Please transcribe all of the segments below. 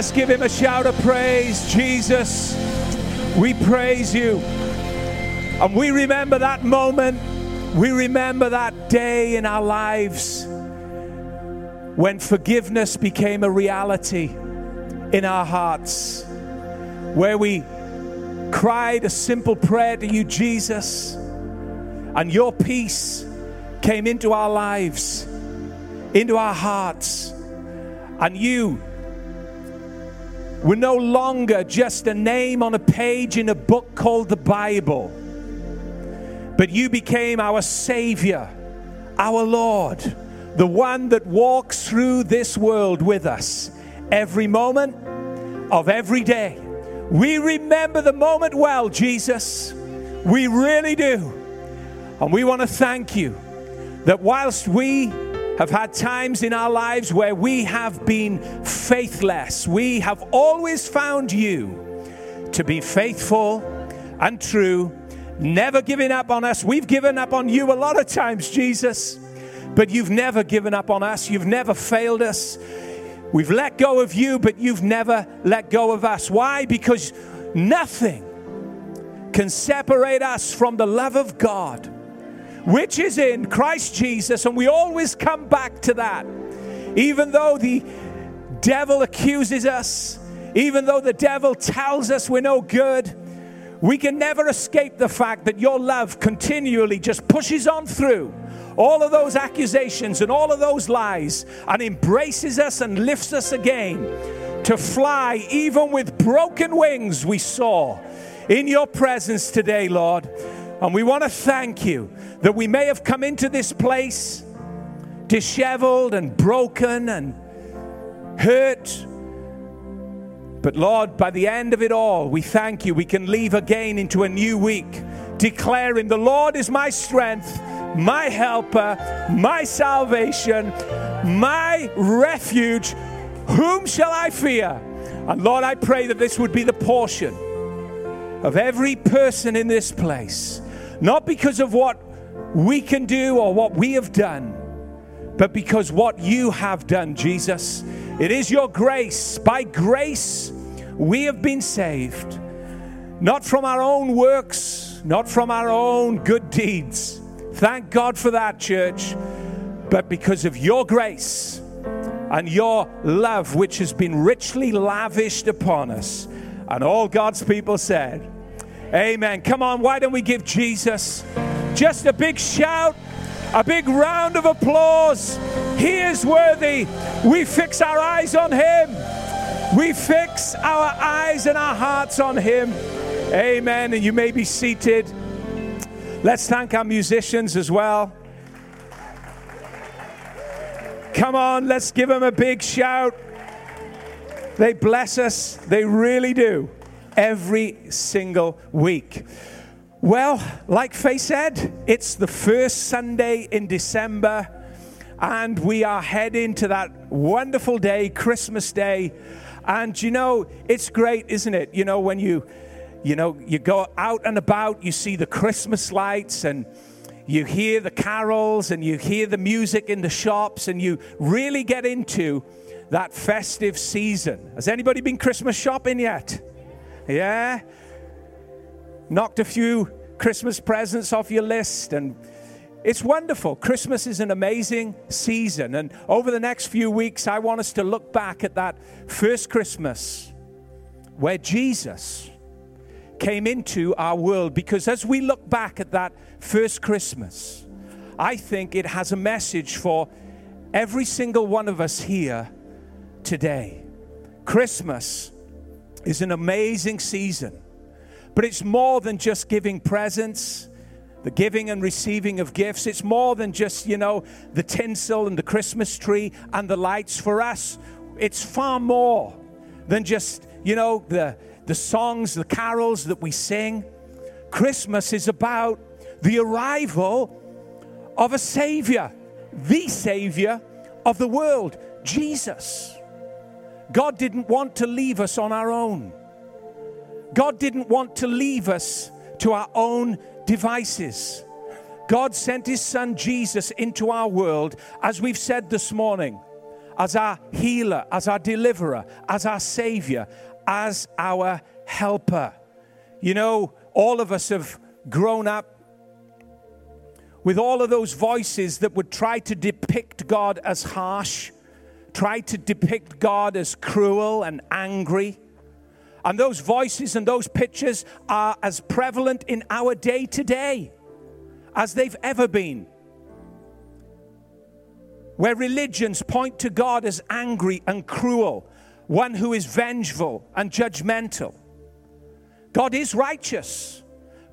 let's give him a shout of praise. Jesus, we praise you. And we remember that moment. We remember that day in our lives when forgiveness became a reality in our hearts, where we cried a simple prayer to you, Jesus, and your peace came into our lives, into our hearts, and you were no longer just a name on a page in a book called the Bible, but you became our Savior, our Lord, the one that walks through this world with us every moment of every day. We remember the moment well, Jesus. We really do. And we want to thank you that whilst we have had times in our lives where we have been faithless, we have always found you to be faithful and true, never giving up on us. We've given up on you a lot of times, Jesus, but you've never given up on us. You've never failed us. We've let go of you, but you've never let go of us. Why? Because nothing can separate us from the love of God, which is in Christ Jesus. And we always come back to that. Even though the devil accuses us, even though the devil tells us we're no good, we can never escape the fact that your love continually just pushes on through all of those accusations and all of those lies and embraces us and lifts us again to fly, even with broken wings, we saw in your presence today, Lord. And we want to thank you that we may have come into this place disheveled and broken and hurt. But Lord, by the end of it all, we thank you. We can leave again into a new week declaring, The Lord is my strength my helper, my salvation, my refuge. Whom shall I fear? And Lord, I pray that this would be the portion of every person in this place, not because of what we can do or what we have done, but because what you have done, Jesus. It is your grace. By grace, we have been saved, not from our own works, not from our own good deeds Thank God for that, church. But because of your grace and your love, which has been richly lavished upon us. And all God's people said, Amen. Come on, why don't we give Jesus just a big shout, a big round of applause? He is worthy. We fix our eyes on Him. We fix our eyes and our hearts on Him. Amen. And you may be seated. Let's thank our musicians as well. Come on, let's give them a big shout. They bless us, they really do, every single week. Well, like Faye said, it's the first Sunday in December, and we are heading to that wonderful day, Christmas Day. And you know, it's great, isn't it? You know, when you you know, you go out and about, you see the Christmas lights and you hear the carols and you hear the music in the shops and you really get into that festive season. Has anybody been Christmas shopping yet? Yeah? Knocked a few Christmas presents off your list and it's wonderful. Christmas is an amazing season. And over the next few weeks, I want us to look back at that first Christmas where Jesus came into our world because as we look back at that first Christmas, I think it has a message for every single one of us here today. Christmas is an amazing season, but it's more than just giving presents, the giving and receiving of gifts. It's more than just, you know, the tinsel and the Christmas tree and the lights. For us, it's far more than just, you know, the the songs, the carols that we sing. Christmas is about the arrival of a Savior, the Savior of the world, Jesus. God didn't want to leave us on our own. God didn't want to leave us to our own devices. God sent His Son Jesus into our world, as we've said this morning, as our healer, as our deliverer, as our savior, as our helper. You know, all of us have grown up with all of those voices that would try to depict God as harsh, try to depict God as cruel and angry. And those voices and those pictures are as prevalent in our day today as they've ever been. Where religions point to God as angry and cruel, one who is vengeful and judgmental. God is righteous.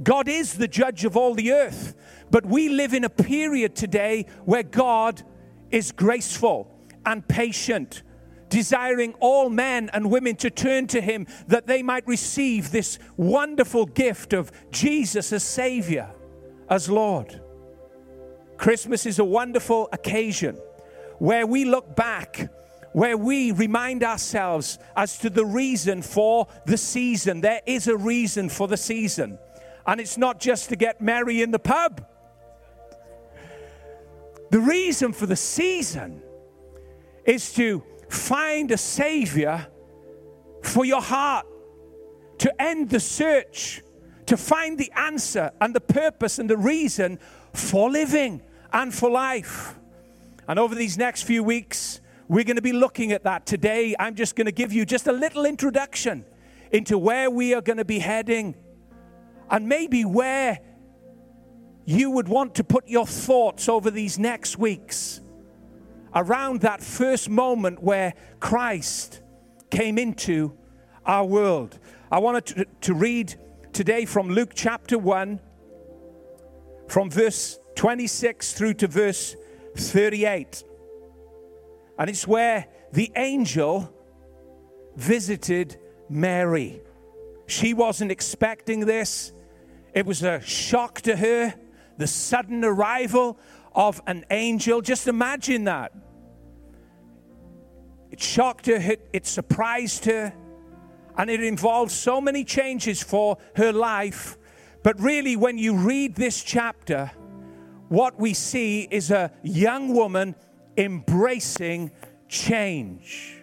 God is the judge of all the earth. But we live in a period today where God is graceful and patient, desiring all men and women to turn to Him that they might receive this wonderful gift of Jesus as Savior, as Lord. Christmas is a wonderful occasion where we look back where we remind ourselves as to the reason for the season. There is a reason for the season. And it's not just to get merry in the pub. The reason for the season is to find a Savior for your heart, to end the search, to find the answer and the purpose and the reason for living and for life. And over these next few weeks, we're going to be looking at that today. I'm just going to give you just a little introduction into where we are going to be heading and maybe where you would want to put your thoughts over these next weeks around that first moment where Christ came into our world. I wanted to, to read today from Luke chapter 1, from verse 26 through to verse 38. And it's where the angel visited Mary. She wasn't expecting this, it was a shock to her the sudden arrival of an angel. Just imagine that. It shocked her, it, surprised her, and it involved so many changes for her life. But really, when you read this chapter, what we see is a young woman embracing change.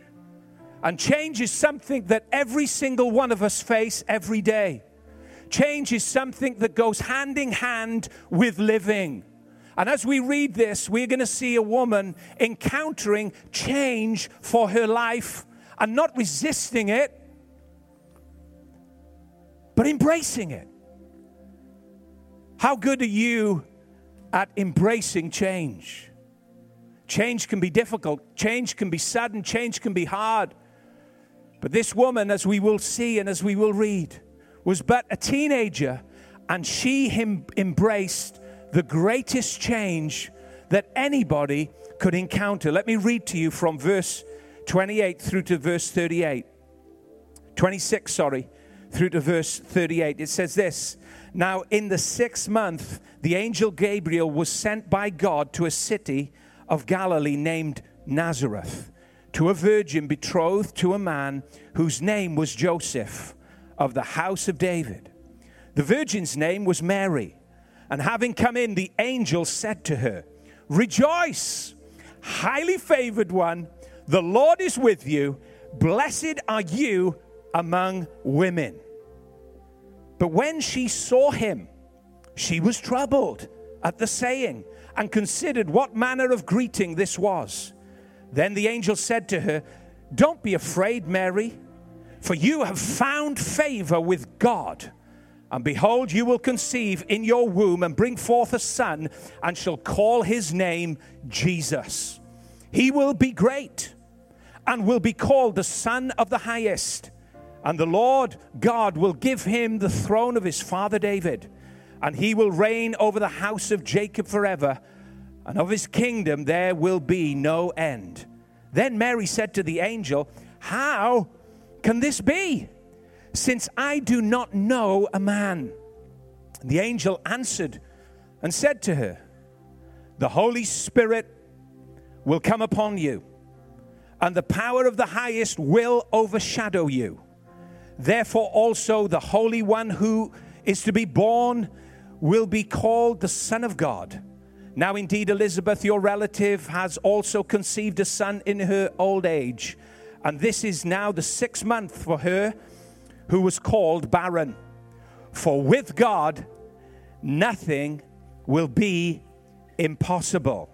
And change is something that every single one of us face every day. Change is something that goes hand in hand with living. And as we read this, we're going to see a woman encountering change for her life and not resisting it, but embracing it. How good are you at embracing change? Change can be difficult, change can be sudden, change can be hard. But this woman, as we will see and as we will read, was but a teenager, and she embraced the greatest change that anybody could encounter. Let me read to you from verse 28 through to verse 38. 26, sorry, through to verse 38. It says this Now, in the sixth month, the angel Gabriel was sent by God to a city of Galilee named Nazareth, to a virgin betrothed to a man whose name was Joseph of the house of David. The virgin's name was Mary. And having come in, the angel said to her, Rejoice, highly favored one, the Lord is with you. Blessed are you among women. But when she saw him, she was troubled at the saying and considered what manner of greeting this was. Then the angel said to her, Don't be afraid, Mary for you have found favor with God. And behold, you will conceive in your womb and bring forth a son, and shall call his name Jesus. He will be great and will be called the Son of the Highest. And the Lord God will give him the throne of his father David, and he will reign over the house of Jacob forever, and of his kingdom there will be no end. Then Mary said to the angel, How can this be? Since I do not know a man. The angel answered and said to her, The Holy Spirit will come upon you, and the power of the highest will overshadow you. Therefore, also the Holy One who is to be born will be called the Son of God. Now, indeed, Elizabeth, your relative, has also conceived a son in her old age. And this is now the sixth month for her who was called barren. For with God, nothing will be impossible.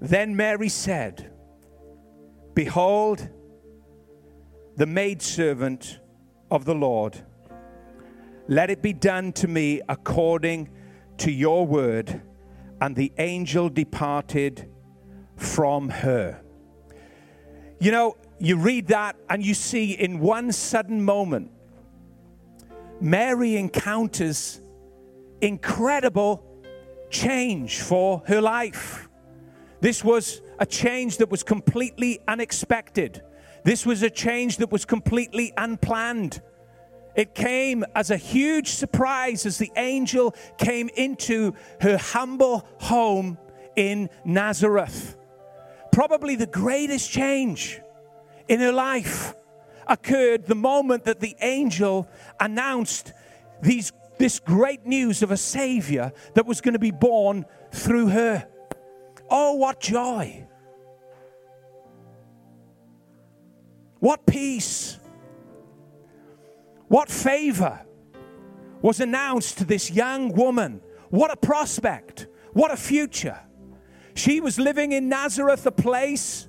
Then Mary said, Behold, the maidservant of the Lord. Let it be done to me according to your word. And the angel departed from her. You know, you read that and you see in one sudden moment, Mary encounters incredible change for her life. This was a change that was completely unexpected. This was a change that was completely unplanned. It came as a huge surprise as the angel came into her humble home in Nazareth. Probably the greatest change in her life occurred the moment that the angel announced these, this great news of a Savior that was going to be born through her. Oh, what joy! What peace! What favor was announced to this young woman? What a prospect! What a future! She was living in Nazareth, a place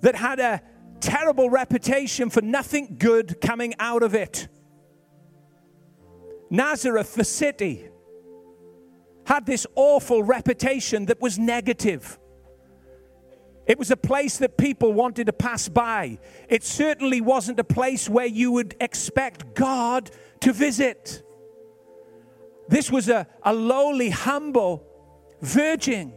that had a terrible reputation for nothing good coming out of it. Nazareth, the city, had this awful reputation that was negative. It was a place that people wanted to pass by. It certainly wasn't a place where you would expect God to visit. This was a, a lowly, humble virgin.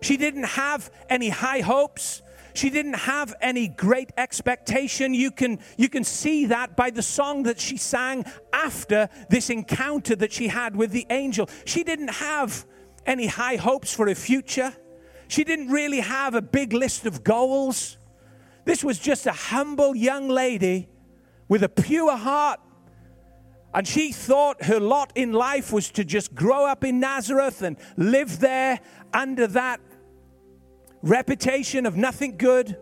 She didn't have any high hopes. She didn't have any great expectation. You can, you can see that by the song that she sang after this encounter that she had with the angel. She didn't have any high hopes for a future. She didn't really have a big list of goals. This was just a humble young lady with a pure heart. And she thought her lot in life was to just grow up in Nazareth and live there under that reputation of nothing good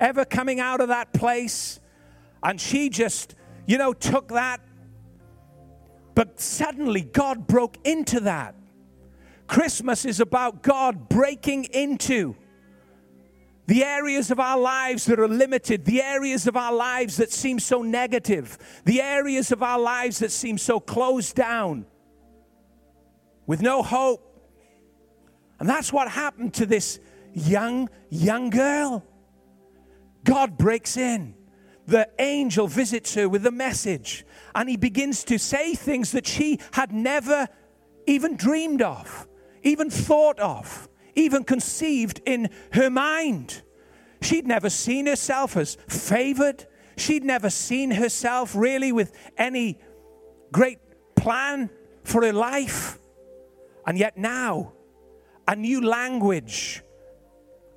ever coming out of that place. And she just, you know, took that. But suddenly God broke into that. Christmas is about God breaking into the areas of our lives that are limited, the areas of our lives that seem so negative, the areas of our lives that seem so closed down with no hope. And that's what happened to this young, young girl. God breaks in. The angel visits her with a message, and he begins to say things that she had never even dreamed of even thought of, even conceived in her mind. She'd never seen herself as favored. She'd never seen herself really with any great plan for her life. And yet now, a new language,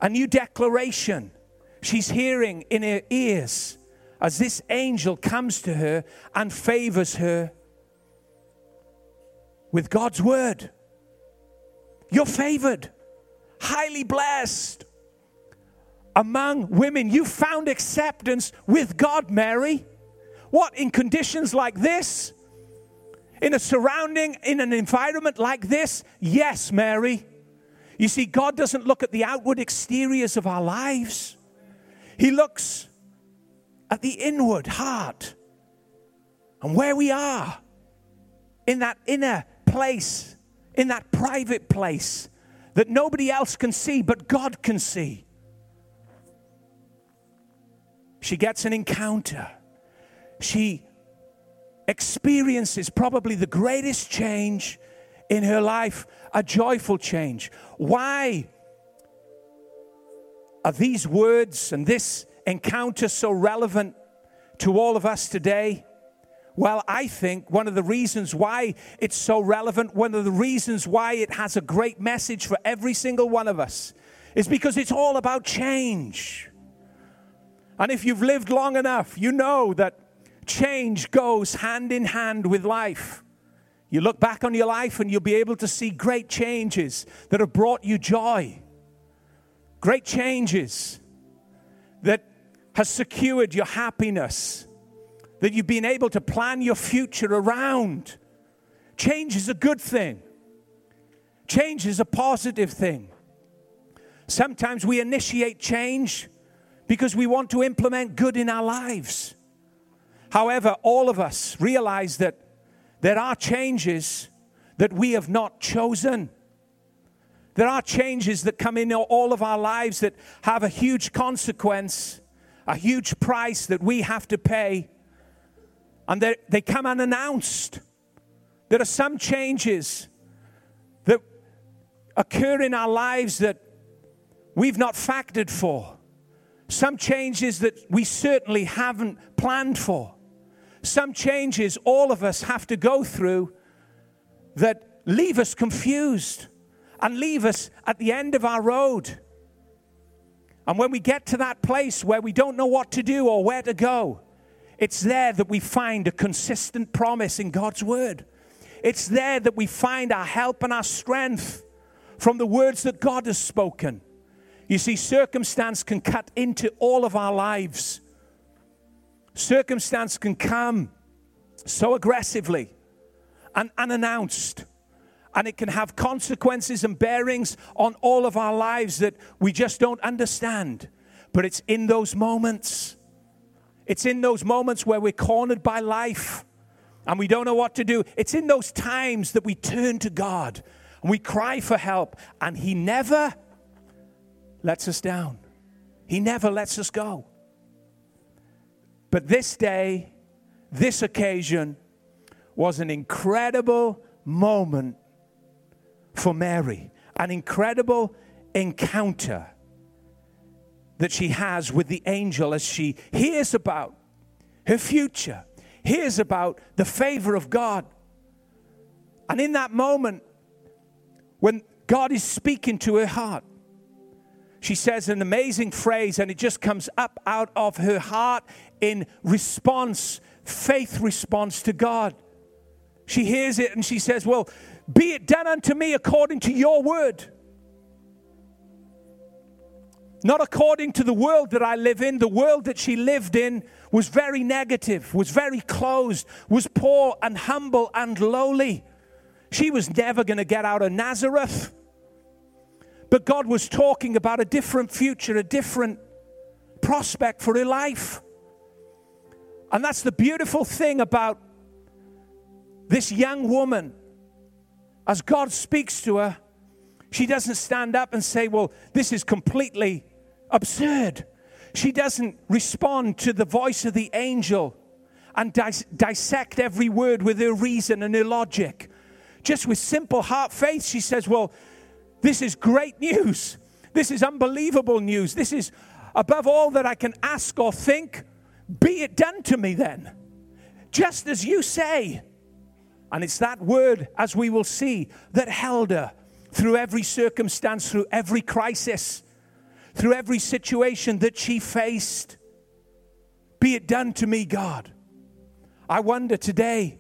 a new declaration she's hearing in her ears as this angel comes to her and favors her with God's word. You're favored, highly blessed. Among women, you found acceptance with God, Mary. What, in conditions like this? In a surrounding, in an environment like this? Yes, Mary. You see, God doesn't look at the outward exteriors of our lives, He looks at the inward heart and where we are in that inner place in that private place that nobody else can see, but God can see. She gets an encounter. She experiences probably the greatest change in her life, a joyful change. Why are these words and this encounter so relevant to all of us today? Well, I think one of the reasons why it's so relevant, one of the reasons why it has a great message for every single one of us, is because it's all about change. And if you've lived long enough, you know that change goes hand in hand with life. You look back on your life and you'll be able to see great changes that have brought you joy. Great changes that has secured your happiness, that you've been able to plan your future around. Change is a good thing. Change is a positive thing. Sometimes we initiate change because we want to implement good in our lives. However, all of us realize that there are changes that we have not chosen. There are changes that come in all of our lives that have a huge consequence, a huge price that we have to pay. And they come unannounced. There are some changes that occur in our lives that we've not factored for. Some changes that we certainly haven't planned for some changes all of us have to go through that leave us confused and leave us at the end of our road. And when we get to that place where we don't know what to do or where to go, it's there that we find a consistent promise in God's word. It's there that we find our help and our strength from the words that God has spoken. You see, circumstance can cut into all of our lives. Circumstance can come so aggressively and unannounced. And it can have consequences and bearings on all of our lives that we just don't understand. But it's in those moments, it's in those moments where we're cornered by life and we don't know what to do. It's in those times that we turn to God and we cry for help, and He never lets us down. He never lets us go. But this day, this occasion, was an incredible moment for Mary, an incredible encounter that she has with the angel as she hears about her future, hears about the favor of God. And in that moment, when God is speaking to her heart, she says an amazing phrase, and it just comes up out of her heart in response, faith response to God. She hears it and she says, Well, be it done unto me according to your word. Not according to the world that I live in. The world that she lived in was very negative, was very closed, was poor and humble and lowly. She was never going to get out of Nazareth. But God was talking about a different future, a different prospect for her life. And that's the beautiful thing about this young woman. As God speaks to her, she doesn't stand up and say, Well, this is completely absurd. She doesn't respond to the voice of the angel and dis- dissect every word with her reason and her logic. Just with simple heart faith, she says, Well, this is great news. This is unbelievable news. This is above all that I can ask or think. Be it done to me then, just as you say. And it's that word, as we will see, that held her through every circumstance, through every crisis, through every situation that she faced. Be it done to me, God. I wonder today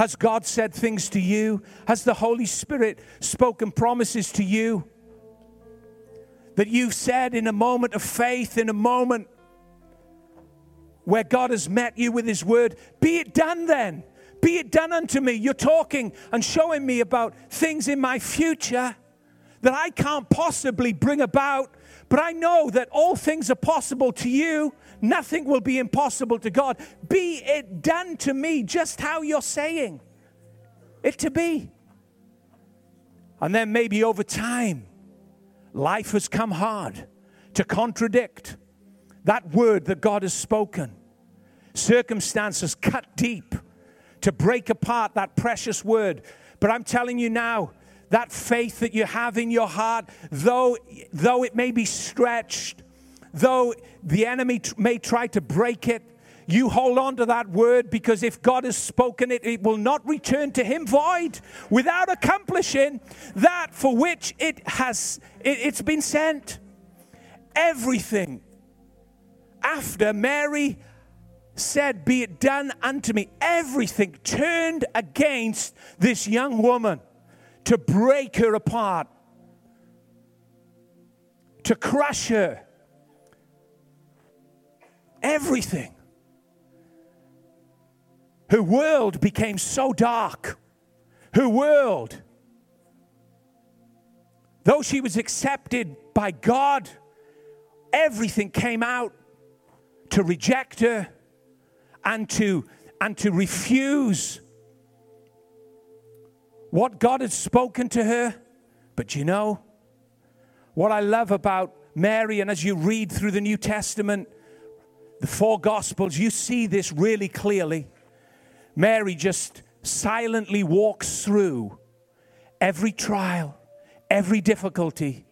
has God said things to you? Has the Holy Spirit spoken promises to you? That you've said in a moment of faith, in a moment where God has met you with His word, be it done then. Be it done unto me. You're talking and showing me about things in my future that I can't possibly bring about, but I know that all things are possible to you Nothing will be impossible to God. Be it done to me just how you're saying it to be. And then maybe over time, life has come hard to contradict that word that God has spoken. Circumstances cut deep to break apart that precious word. But I'm telling you now, that faith that you have in your heart, though, though it may be stretched, though the enemy may try to break it, you hold on to that word because if God has spoken it, it will not return to him void without accomplishing that for which it has it, it's been sent. Everything after Mary said, Be it done unto me. Everything turned against this young woman to break her apart, to crush her. Everything. Her world became so dark. Her world, though she was accepted by God, everything came out to reject her and to, and to refuse what God had spoken to her. But you know, what I love about Mary, and as you read through the New Testament, the four Gospels, you see this really clearly. Mary just silently walks through every trial, every difficulty,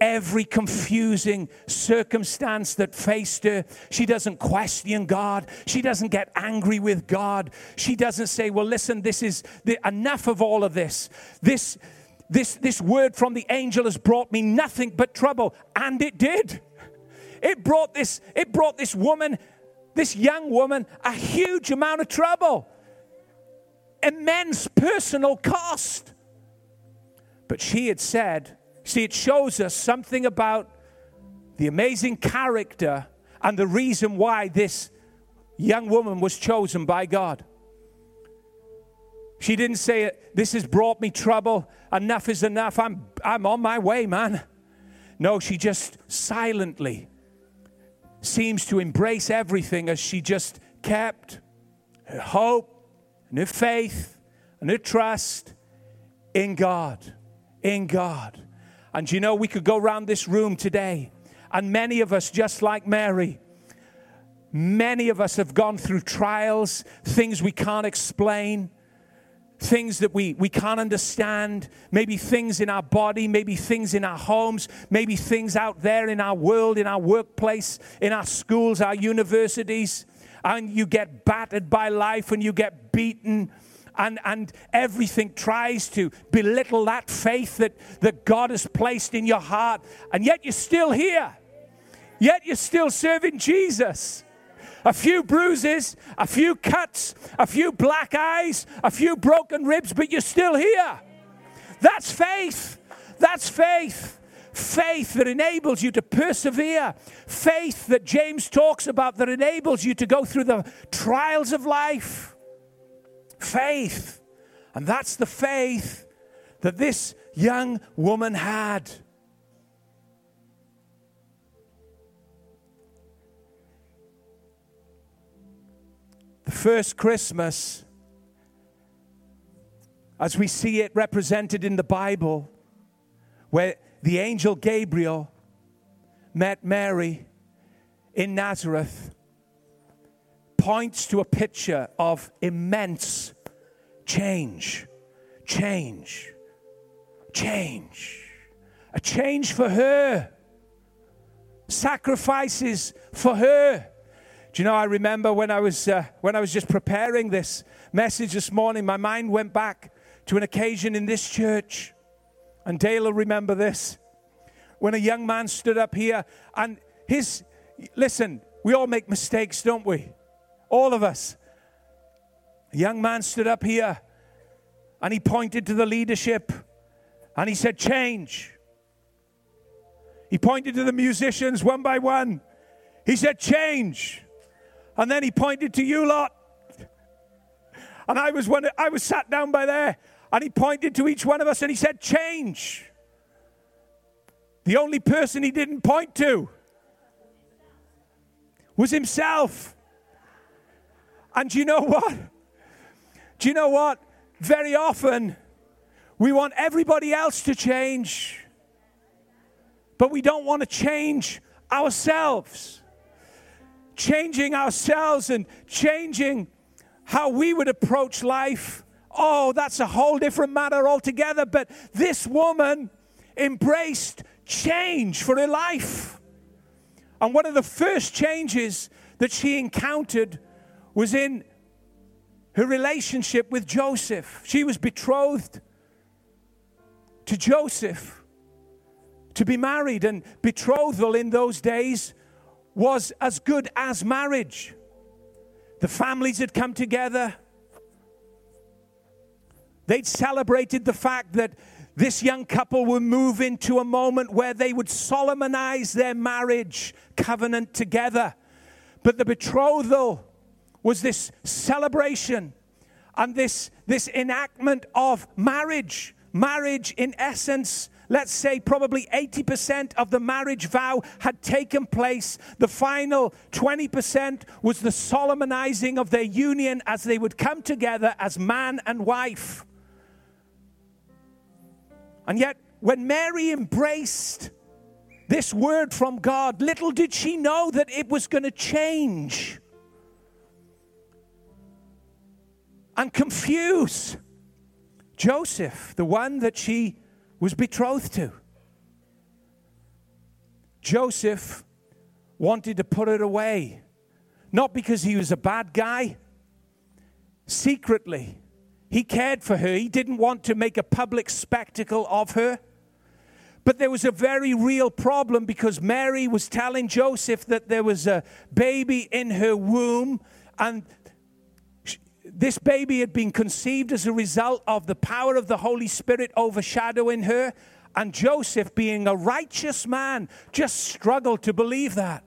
every confusing circumstance that faced her. She doesn't question God. She doesn't get angry with God. She doesn't say, Well, listen, this is the, enough of all of this. This, this, this word from the angel has brought me nothing but trouble. And it did. It brought this, it brought this woman, this young woman, a huge amount of trouble. Immense personal cost. But she had said, See, it shows us something about the amazing character and the reason why this young woman was chosen by God. She didn't say, This has brought me trouble. Enough is enough. I'm, I'm on my way, man. No, she just silently seems to embrace everything as she just kept her hope and her faith and her trust in God. In God. And you know, we could go around this room today, and many of us, just like Mary, many of us have gone through trials, things we can't explain, things that we, we can't understand, maybe things in our body, maybe things in our homes, maybe things out there in our world, in our workplace, in our schools, our universities. And you get battered by life and you get beaten and, and everything tries to belittle that faith that, that God has placed in your heart, and yet you're still here. Yet you're still serving Jesus. A few bruises, a few cuts, a few black eyes, a few broken ribs, but you're still here. That's faith. That's faith. Faith that enables you to persevere. Faith that James talks about that enables you to go through the trials of life Faith. And that's the faith that this young woman had. First Christmas, as we see it represented in the Bible, where the angel Gabriel met Mary in Nazareth points to a picture of immense change, change, change. A change for her, sacrifices for her. Do you know? I remember when I was uh, when I was just preparing this message this morning, my mind went back to an occasion in this church, and Dale will remember this when a young man stood up here and his listen. We all make mistakes, don't we? All of us. A young man stood up here and he pointed to the leadership and he said, Change. He pointed to the musicians one by one. He said, Change. And then he pointed to you lot. And I was, I was sat down by there and he pointed to each one of us and he said, Change. The only person he didn't point to was himself. And do you know what? Do you know what? Very often, we want everybody else to change, but we don't want to change ourselves. Changing ourselves and changing how we would approach life. Oh, that's a whole different matter altogether. But this woman embraced change for her life. And one of the first changes that she encountered was in her relationship with Joseph. She was betrothed to Joseph to be married, and betrothal in those days was as good as marriage. The families had come together. They'd celebrated the fact that this young couple would move into a moment where they would solemnize their marriage covenant together. But the betrothal was this celebration and this, this enactment of marriage. Marriage, in essence, let's say probably 80% of the marriage vow had taken place. The final 20% was the solemnizing of their union as they would come together as man and wife. And yet, when Mary embraced this word from God, little did she know that it was going to change and confuse Joseph, the one that she was betrothed to. Joseph wanted to put it away, not because he was a bad guy, secretly he cared for her. He didn't want to make a public spectacle of her. But there was a very real problem because Mary was telling Joseph that there was a baby in her womb, and this baby had been conceived as a result of the power of the Holy Spirit overshadowing her. And Joseph, being a righteous man, just struggled to believe that.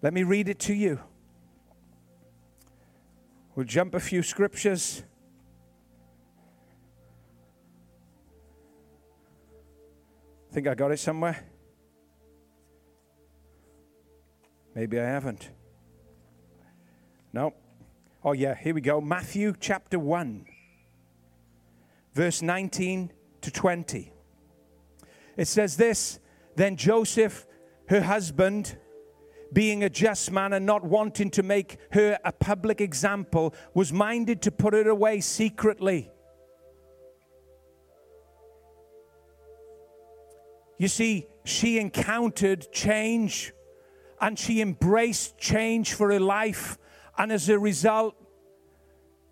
Let me read it to you. We'll jump a few scriptures. I Think I got it somewhere? Maybe I haven't. No. Oh, yeah, here we go. Matthew chapter 1, verse 19 to 20. It says this Then Joseph, her husband, being a just man and not wanting to make her a public example, was minded to put her away secretly. You see, she encountered change and she embraced change for her life. And as a result,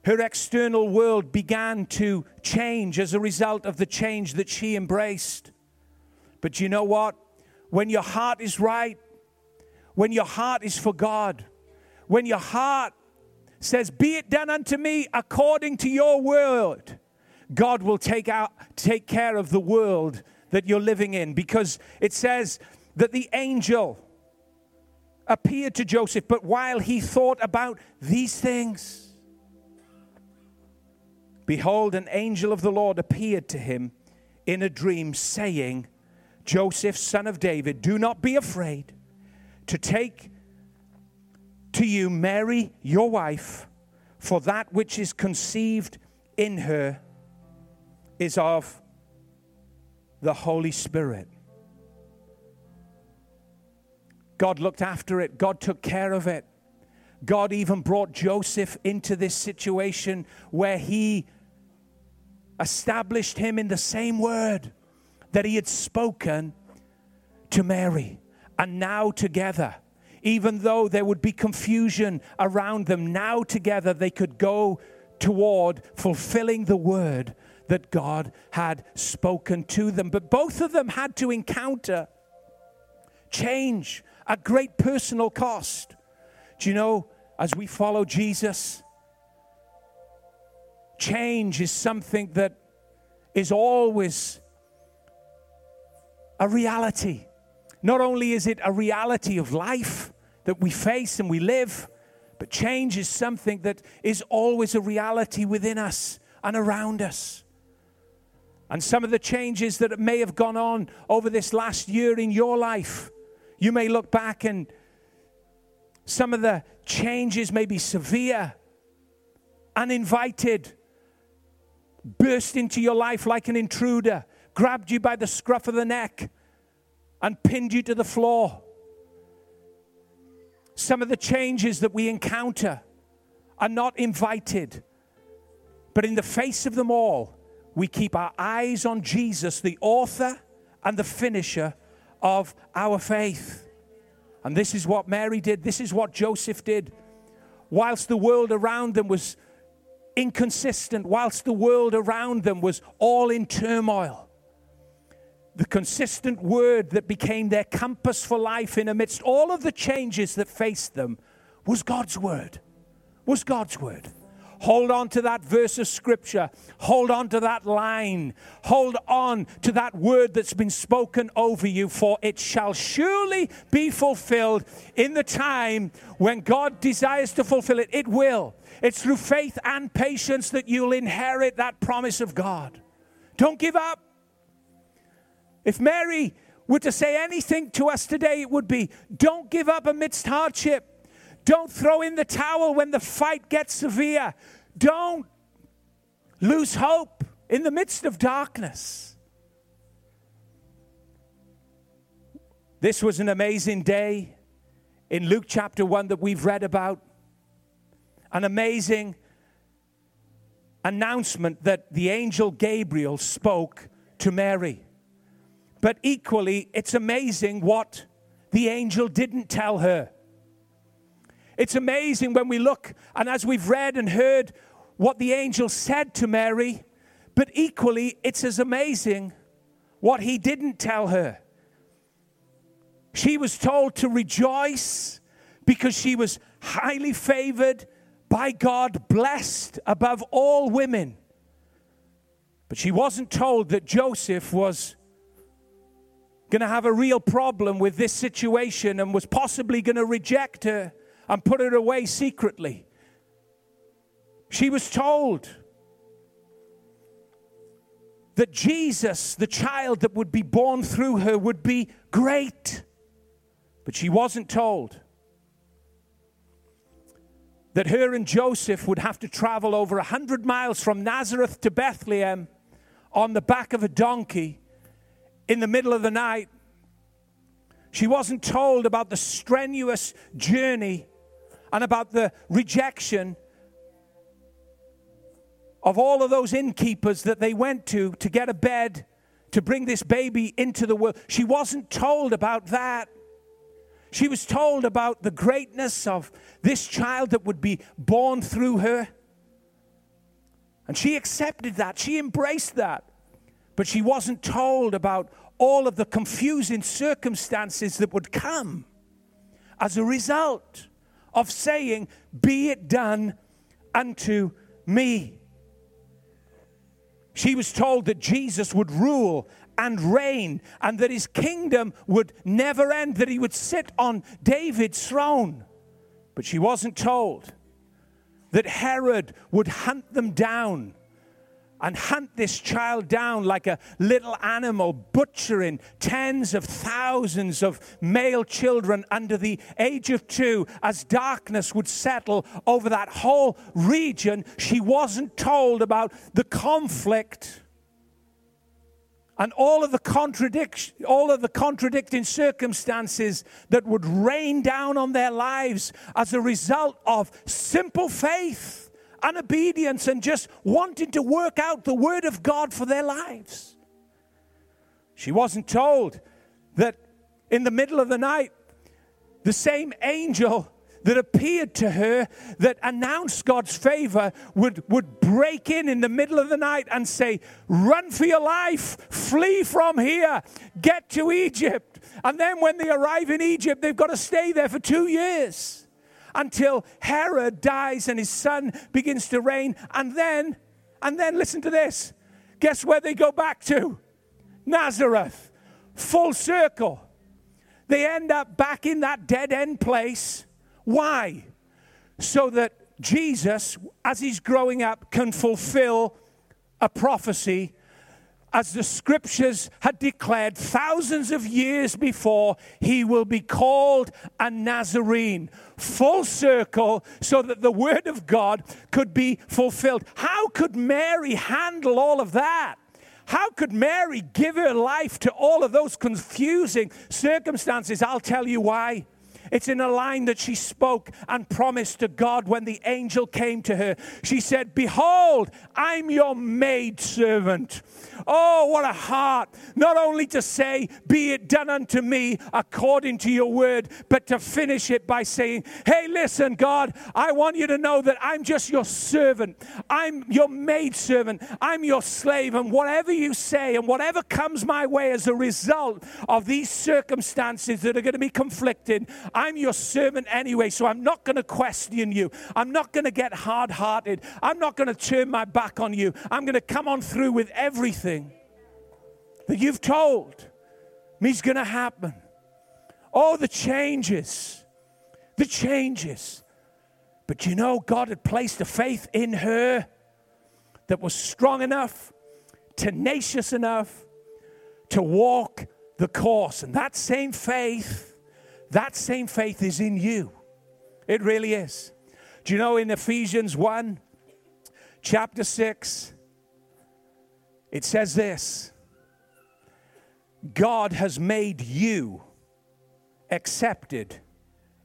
her external world began to change as a result of the change that she embraced. But you know what? When your heart is right, when your heart is for God, when your heart says, Be it done unto me according to your word, God will take out take care of the world that you're living in because it says that the angel appeared to Joseph, but while he thought about these things, behold, an angel of the Lord appeared to him in a dream, saying, Joseph, son of David, do not be afraid to take to you Mary, your wife, for that which is conceived in her is of the Holy Spirit. God looked after it, God took care of it. God even brought Joseph into this situation where he established him in the same word that he had spoken to Mary and now together. Even though there would be confusion around them, now together they could go toward fulfilling the word that God had spoken to them. But both of them had to encounter change at great personal cost. Do you know, as we follow Jesus, change is something that is always a reality. Not only is it a reality of life that we face and we live, but change is something that is always a reality within us and around us. And some of the changes that may have gone on over this last year in your life, you may look back and some of the changes may be severe, uninvited, burst into your life like an intruder, grabbed you by the scruff of the neck and pinned you to the floor. Some of the changes that we encounter are not invited, but in the face of them all, we keep our eyes on Jesus, the author and the finisher of our faith. And this is what Mary did, this is what Joseph did. Whilst the world around them was inconsistent, whilst the world around them was all in turmoil, the consistent word that became their compass for life in amidst all of the changes that faced them was God's word. Was God's word. Hold on to that verse of scripture. Hold on to that line. Hold on to that word that's been spoken over you, for it shall surely be fulfilled in the time when God desires to fulfill it. It will. It's through faith and patience that you'll inherit that promise of God. Don't give up. If Mary were to say anything to us today, it would be don't give up amidst hardship. Don't throw in the towel when the fight gets severe. Don't lose hope in the midst of darkness. This was an amazing day in Luke chapter 1 that we've read about. An amazing announcement that the angel Gabriel spoke to Mary. But equally, it's amazing what the angel didn't tell her. It's amazing when we look and as we've read and heard what the angel said to Mary, but equally, it's as amazing what he didn't tell her. She was told to rejoice because she was highly favored by God, blessed above all women. But she wasn't told that Joseph was going to have a real problem with this situation and was possibly going to reject her and put it away secretly. She was told that Jesus, the child that would be born through her, would be great. But she wasn't told that her and Joseph would have to travel over a hundred miles from Nazareth to Bethlehem on the back of a donkey in the middle of the night. She wasn't told about the strenuous journey and about the rejection of all of those innkeepers that they went to to get a bed to bring this baby into the world. She wasn't told about that. She was told about the greatness of this child that would be born through her. And she accepted that. She embraced that. But she wasn't told about all of the confusing circumstances that would come as a result of saying, Be it done unto me. She was told that Jesus would rule and reign and that his kingdom would never end, that he would sit on David's throne. But she wasn't told that Herod would hunt them down and hunt this child down like a little animal, butchering tens of thousands of male children under the age of two as darkness would settle over that whole region. She wasn't told about the conflict and all of the all of the contradicting circumstances that would rain down on their lives as a result of simple faith and obedience and just wanting to work out the Word of God for their lives. She wasn't told that in the middle of the night, the same angel that appeared to her that announced God's favor would, would break in in the middle of the night and say, Run for your life, flee from here, get to Egypt. And then when they arrive in Egypt, they've got to stay there for two years until Herod dies and his son begins to reign. And then, and then listen to this. Guess where they go back to? Nazareth. Full circle. They end up back in that dead end place. Why? So that Jesus, as he's growing up, can fulfill a prophecy as the scriptures had declared thousands of years before, he will be called a Nazarene. Full circle, so that the word of God could be fulfilled. How could Mary handle all of that? How could Mary give her life to all of those confusing circumstances? I'll tell you why. It's in a line that she spoke and promised to God when the angel came to her. She said, Behold, I'm your maid servant. Oh, what a heart. Not only to say, Be it done unto me according to your word, but to finish it by saying, Hey, listen, God, I want you to know that I'm just your servant. I'm your maid servant. I'm your slave. And whatever you say and whatever comes my way as a result of these circumstances that are going to be conflicted, I'm your servant anyway. So I'm not going to question you. I'm not going to get hard hearted. I'm not going to turn my back on you. I'm going to come on through with everything that you've told me is going to happen. Oh, the changes, the changes. But you know, God had placed a faith in her that was strong enough, tenacious enough to walk the course. And that same faith, that same faith is in you. It really is. Do you know in Ephesians 1, chapter 6, it says this God has made you accepted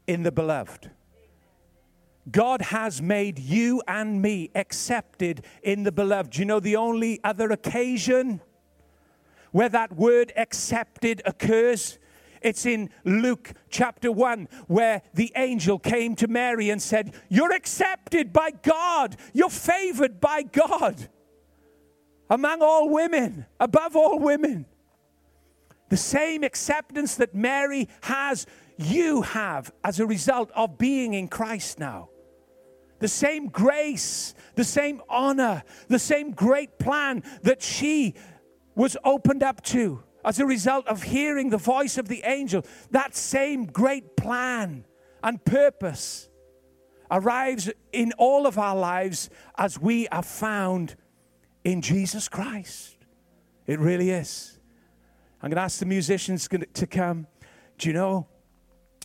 in the beloved. God has made you and me accepted in the beloved. Do you know the only other occasion where that word accepted occurs? It's in Luke chapter 1, where the angel came to Mary and said, You're accepted by God, you're favored by God among all women, above all women. The same acceptance that Mary has, you have as a result of being in Christ now. The same grace, the same honor, the same great plan that she was opened up to as a result of hearing the voice of the angel, that same great plan and purpose arrives in all of our lives as we are found in Jesus Christ. It really is. I'm going to ask the musicians to come. Do you know?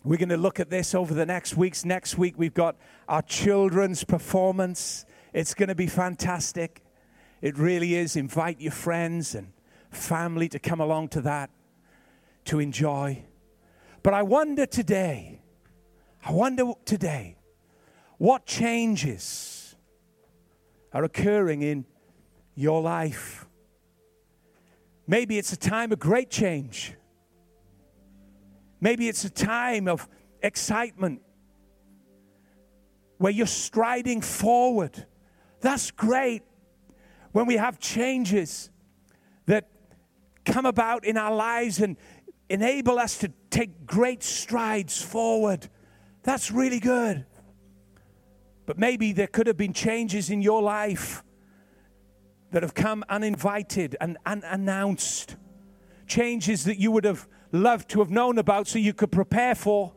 We're going to look at this over the next weeks. Next week, we've got our children's performance. It's going to be fantastic. It really is. Invite your friends and family to come along to that to enjoy. But I wonder today, I wonder today, what changes are occurring in your life? Maybe it's a time of great change. Maybe it's a time of excitement where you're striding forward. That's great when we have changes come about in our lives and enable us to take great strides forward. That's really good. But maybe there could have been changes in your life that have come uninvited and unannounced. Changes that you would have loved to have known about so you could prepare for.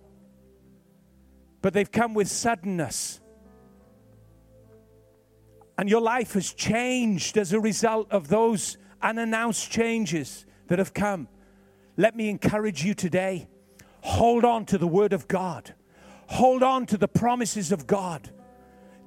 But they've come with suddenness. And your life has changed as a result of those unannounced changes that have come. Let me encourage you today hold on to the Word of God, hold on to the promises of God.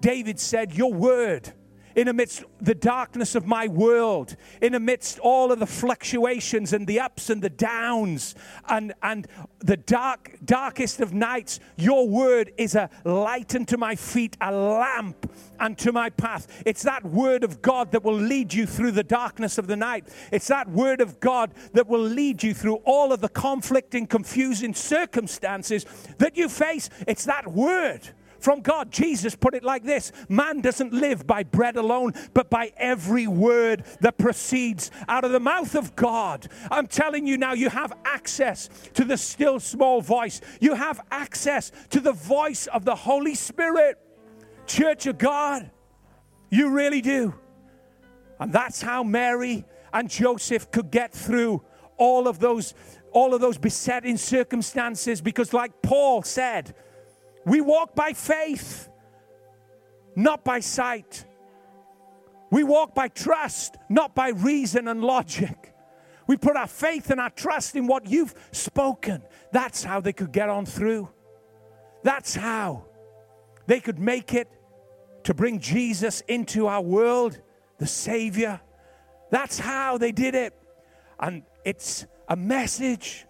David said, Your Word in amidst the darkness of my world, in amidst all of the fluctuations and the ups and the downs and, and the dark, darkest of nights, your word is a light unto my feet, a lamp unto my path. It's that word of God that will lead you through the darkness of the night. It's that word of God that will lead you through all of the conflicting, confusing circumstances that you face. It's that word from God. Jesus put it like this Man doesn't live by bread alone, but by every word that proceeds out of the mouth of God. I'm telling you now, you have access to the still small voice, you have access to the voice of the Holy Spirit. Church of God, you really do. And that's how Mary and Joseph could get through all of those all of those besetting circumstances because like Paul said, we walk by faith, not by sight. We walk by trust, not by reason and logic. We put our faith and our trust in what you've spoken. That's how they could get on through. That's how they could make it to bring Jesus into our world, the Savior. That's how they did it. And it's a message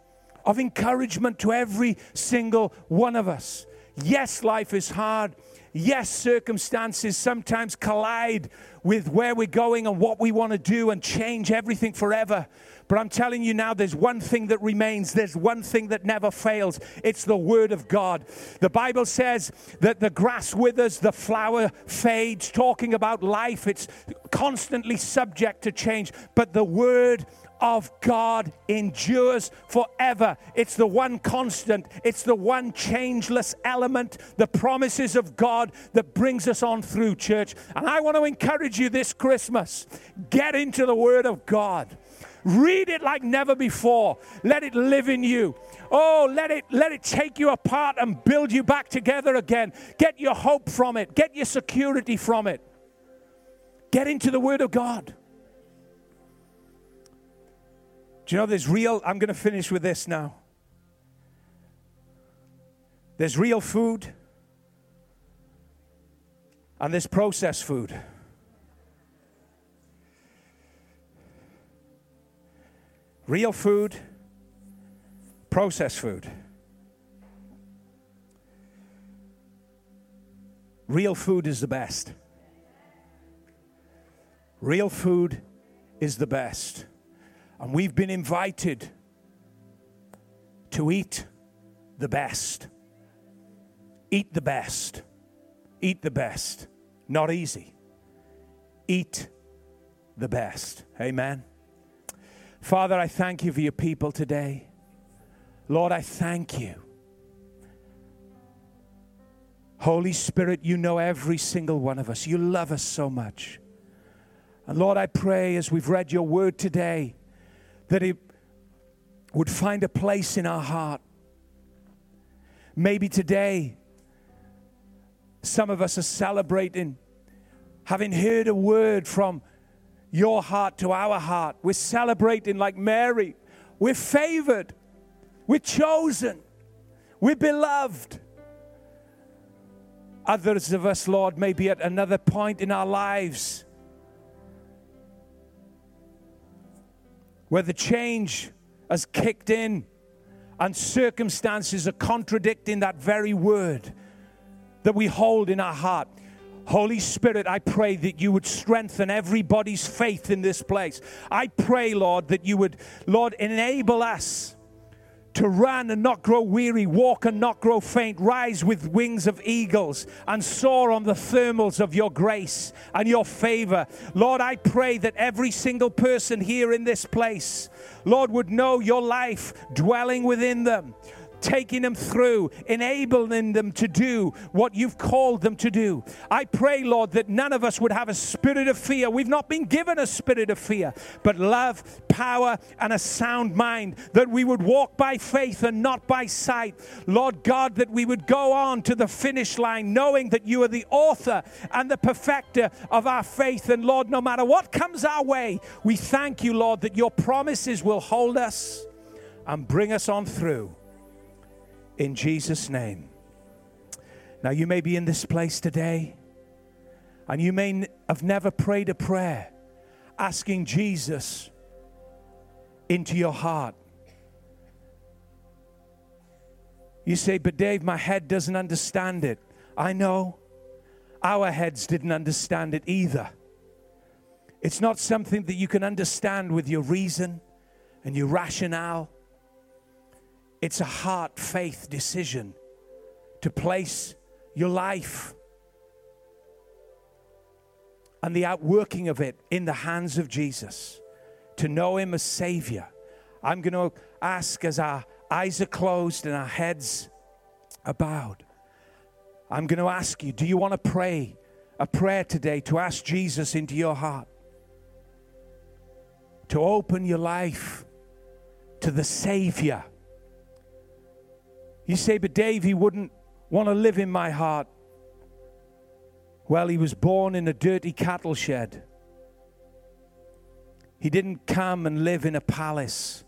of encouragement to every single one of us. Yes, life is hard. Yes, circumstances sometimes collide with where we're going and what we want to do and change everything forever. But I'm telling you now, there's one thing that remains. There's one thing that never fails. It's the Word of God. The Bible says that the grass withers, the flower fades, talking about life. It's constantly subject to change. But the Word of God endures forever. It's the one constant, it's the one changeless element, the promises of God that brings us on through, church. And I want to encourage you this Christmas get into the Word of God. Read it like never before. Let it live in you. Oh, let it let it take you apart and build you back together again. Get your hope from it. Get your security from it. Get into the word of God. You know there's real I'm going to finish with this now. There's real food and there's processed food. Real food, processed food. Real food is the best. Real food is the best. And we've been invited to eat the best. Eat the best. Eat the best. Not easy. Eat the best. Amen. Father, I thank you for your people today. Lord, I thank you. Holy Spirit, you know every single one of us. You love us so much. And Lord, I pray as we've read your word today that it would find a place in our heart. Maybe today, some of us are celebrating having heard a word from your heart to our heart. We're celebrating like Mary. We're favored. We're chosen. We're beloved. Others of us, Lord, may be at another point in our lives where the change has kicked in and circumstances are contradicting that very word that we hold in our heart. Holy Spirit, I pray that you would strengthen everybody's faith in this place. I pray, Lord, that you would, Lord, enable us to run and not grow weary, walk and not grow faint, rise with wings of eagles, and soar on the thermals of your grace and your favor. Lord, I pray that every single person here in this place, Lord, would know your life dwelling within them taking them through, enabling them to do what you've called them to do. I pray, Lord, that none of us would have a spirit of fear. We've not been given a spirit of fear, but love, power, and a sound mind, that we would walk by faith and not by sight. Lord God, that we would go on to the finish line knowing that you are the author and the perfecter of our faith. And Lord, no matter what comes our way, we thank you, Lord, that your promises will hold us and bring us on through in Jesus' name. Now, you may be in this place today and you may have never prayed a prayer asking Jesus into your heart. You say, but Dave, my head doesn't understand it. I know. Our heads didn't understand it either. It's not something that you can understand with your reason and your rationale. It's a heart faith decision to place your life and the outworking of it in the hands of Jesus, to know Him as Savior. I'm going to ask as our eyes are closed and our heads are bowed. I'm going to ask you, do you want to pray a prayer today to ask Jesus into your heart? To open your life to the Savior you say, but Dave, he wouldn't want to live in my heart. Well, he was born in a dirty cattle shed. He didn't come and live in a palace.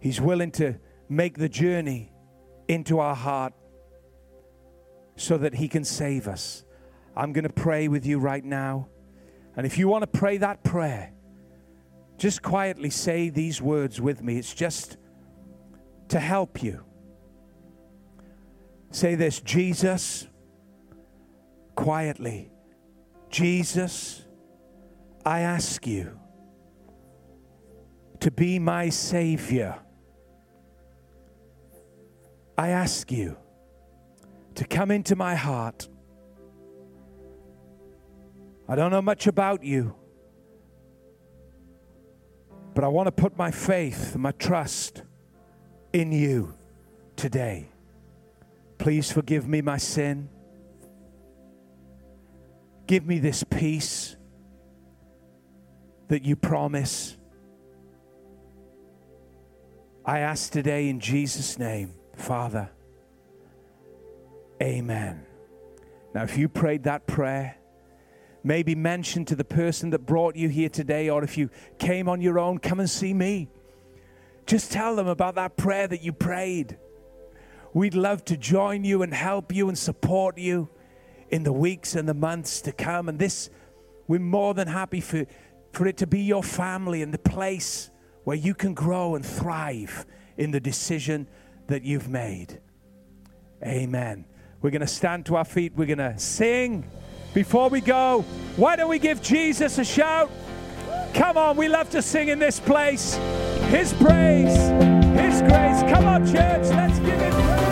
He's willing to make the journey into our heart so that He can save us. I'm going to pray with you right now. And if you want to pray that prayer, just quietly say these words with me. It's just to help you. Say this Jesus, quietly. Jesus, I ask you to be my Savior. I ask you to come into my heart. I don't know much about you, but I want to put my faith my trust in you today. Please forgive me my sin. Give me this peace that you promise. I ask today in Jesus' name, Father. Amen. Now, if you prayed that prayer, maybe mention to the person that brought you here today, or if you came on your own, come and see me. Just tell them about that prayer that you prayed. We'd love to join you and help you and support you in the weeks and the months to come. And this, we're more than happy for, for it to be your family and the place where you can grow and thrive in the decision that you've made. Amen. We're going to stand to our feet. We're going to sing. Before we go, why don't we give Jesus a shout? Come on, we love to sing in this place. His praise, His grace. Come on, church, let's give it praise.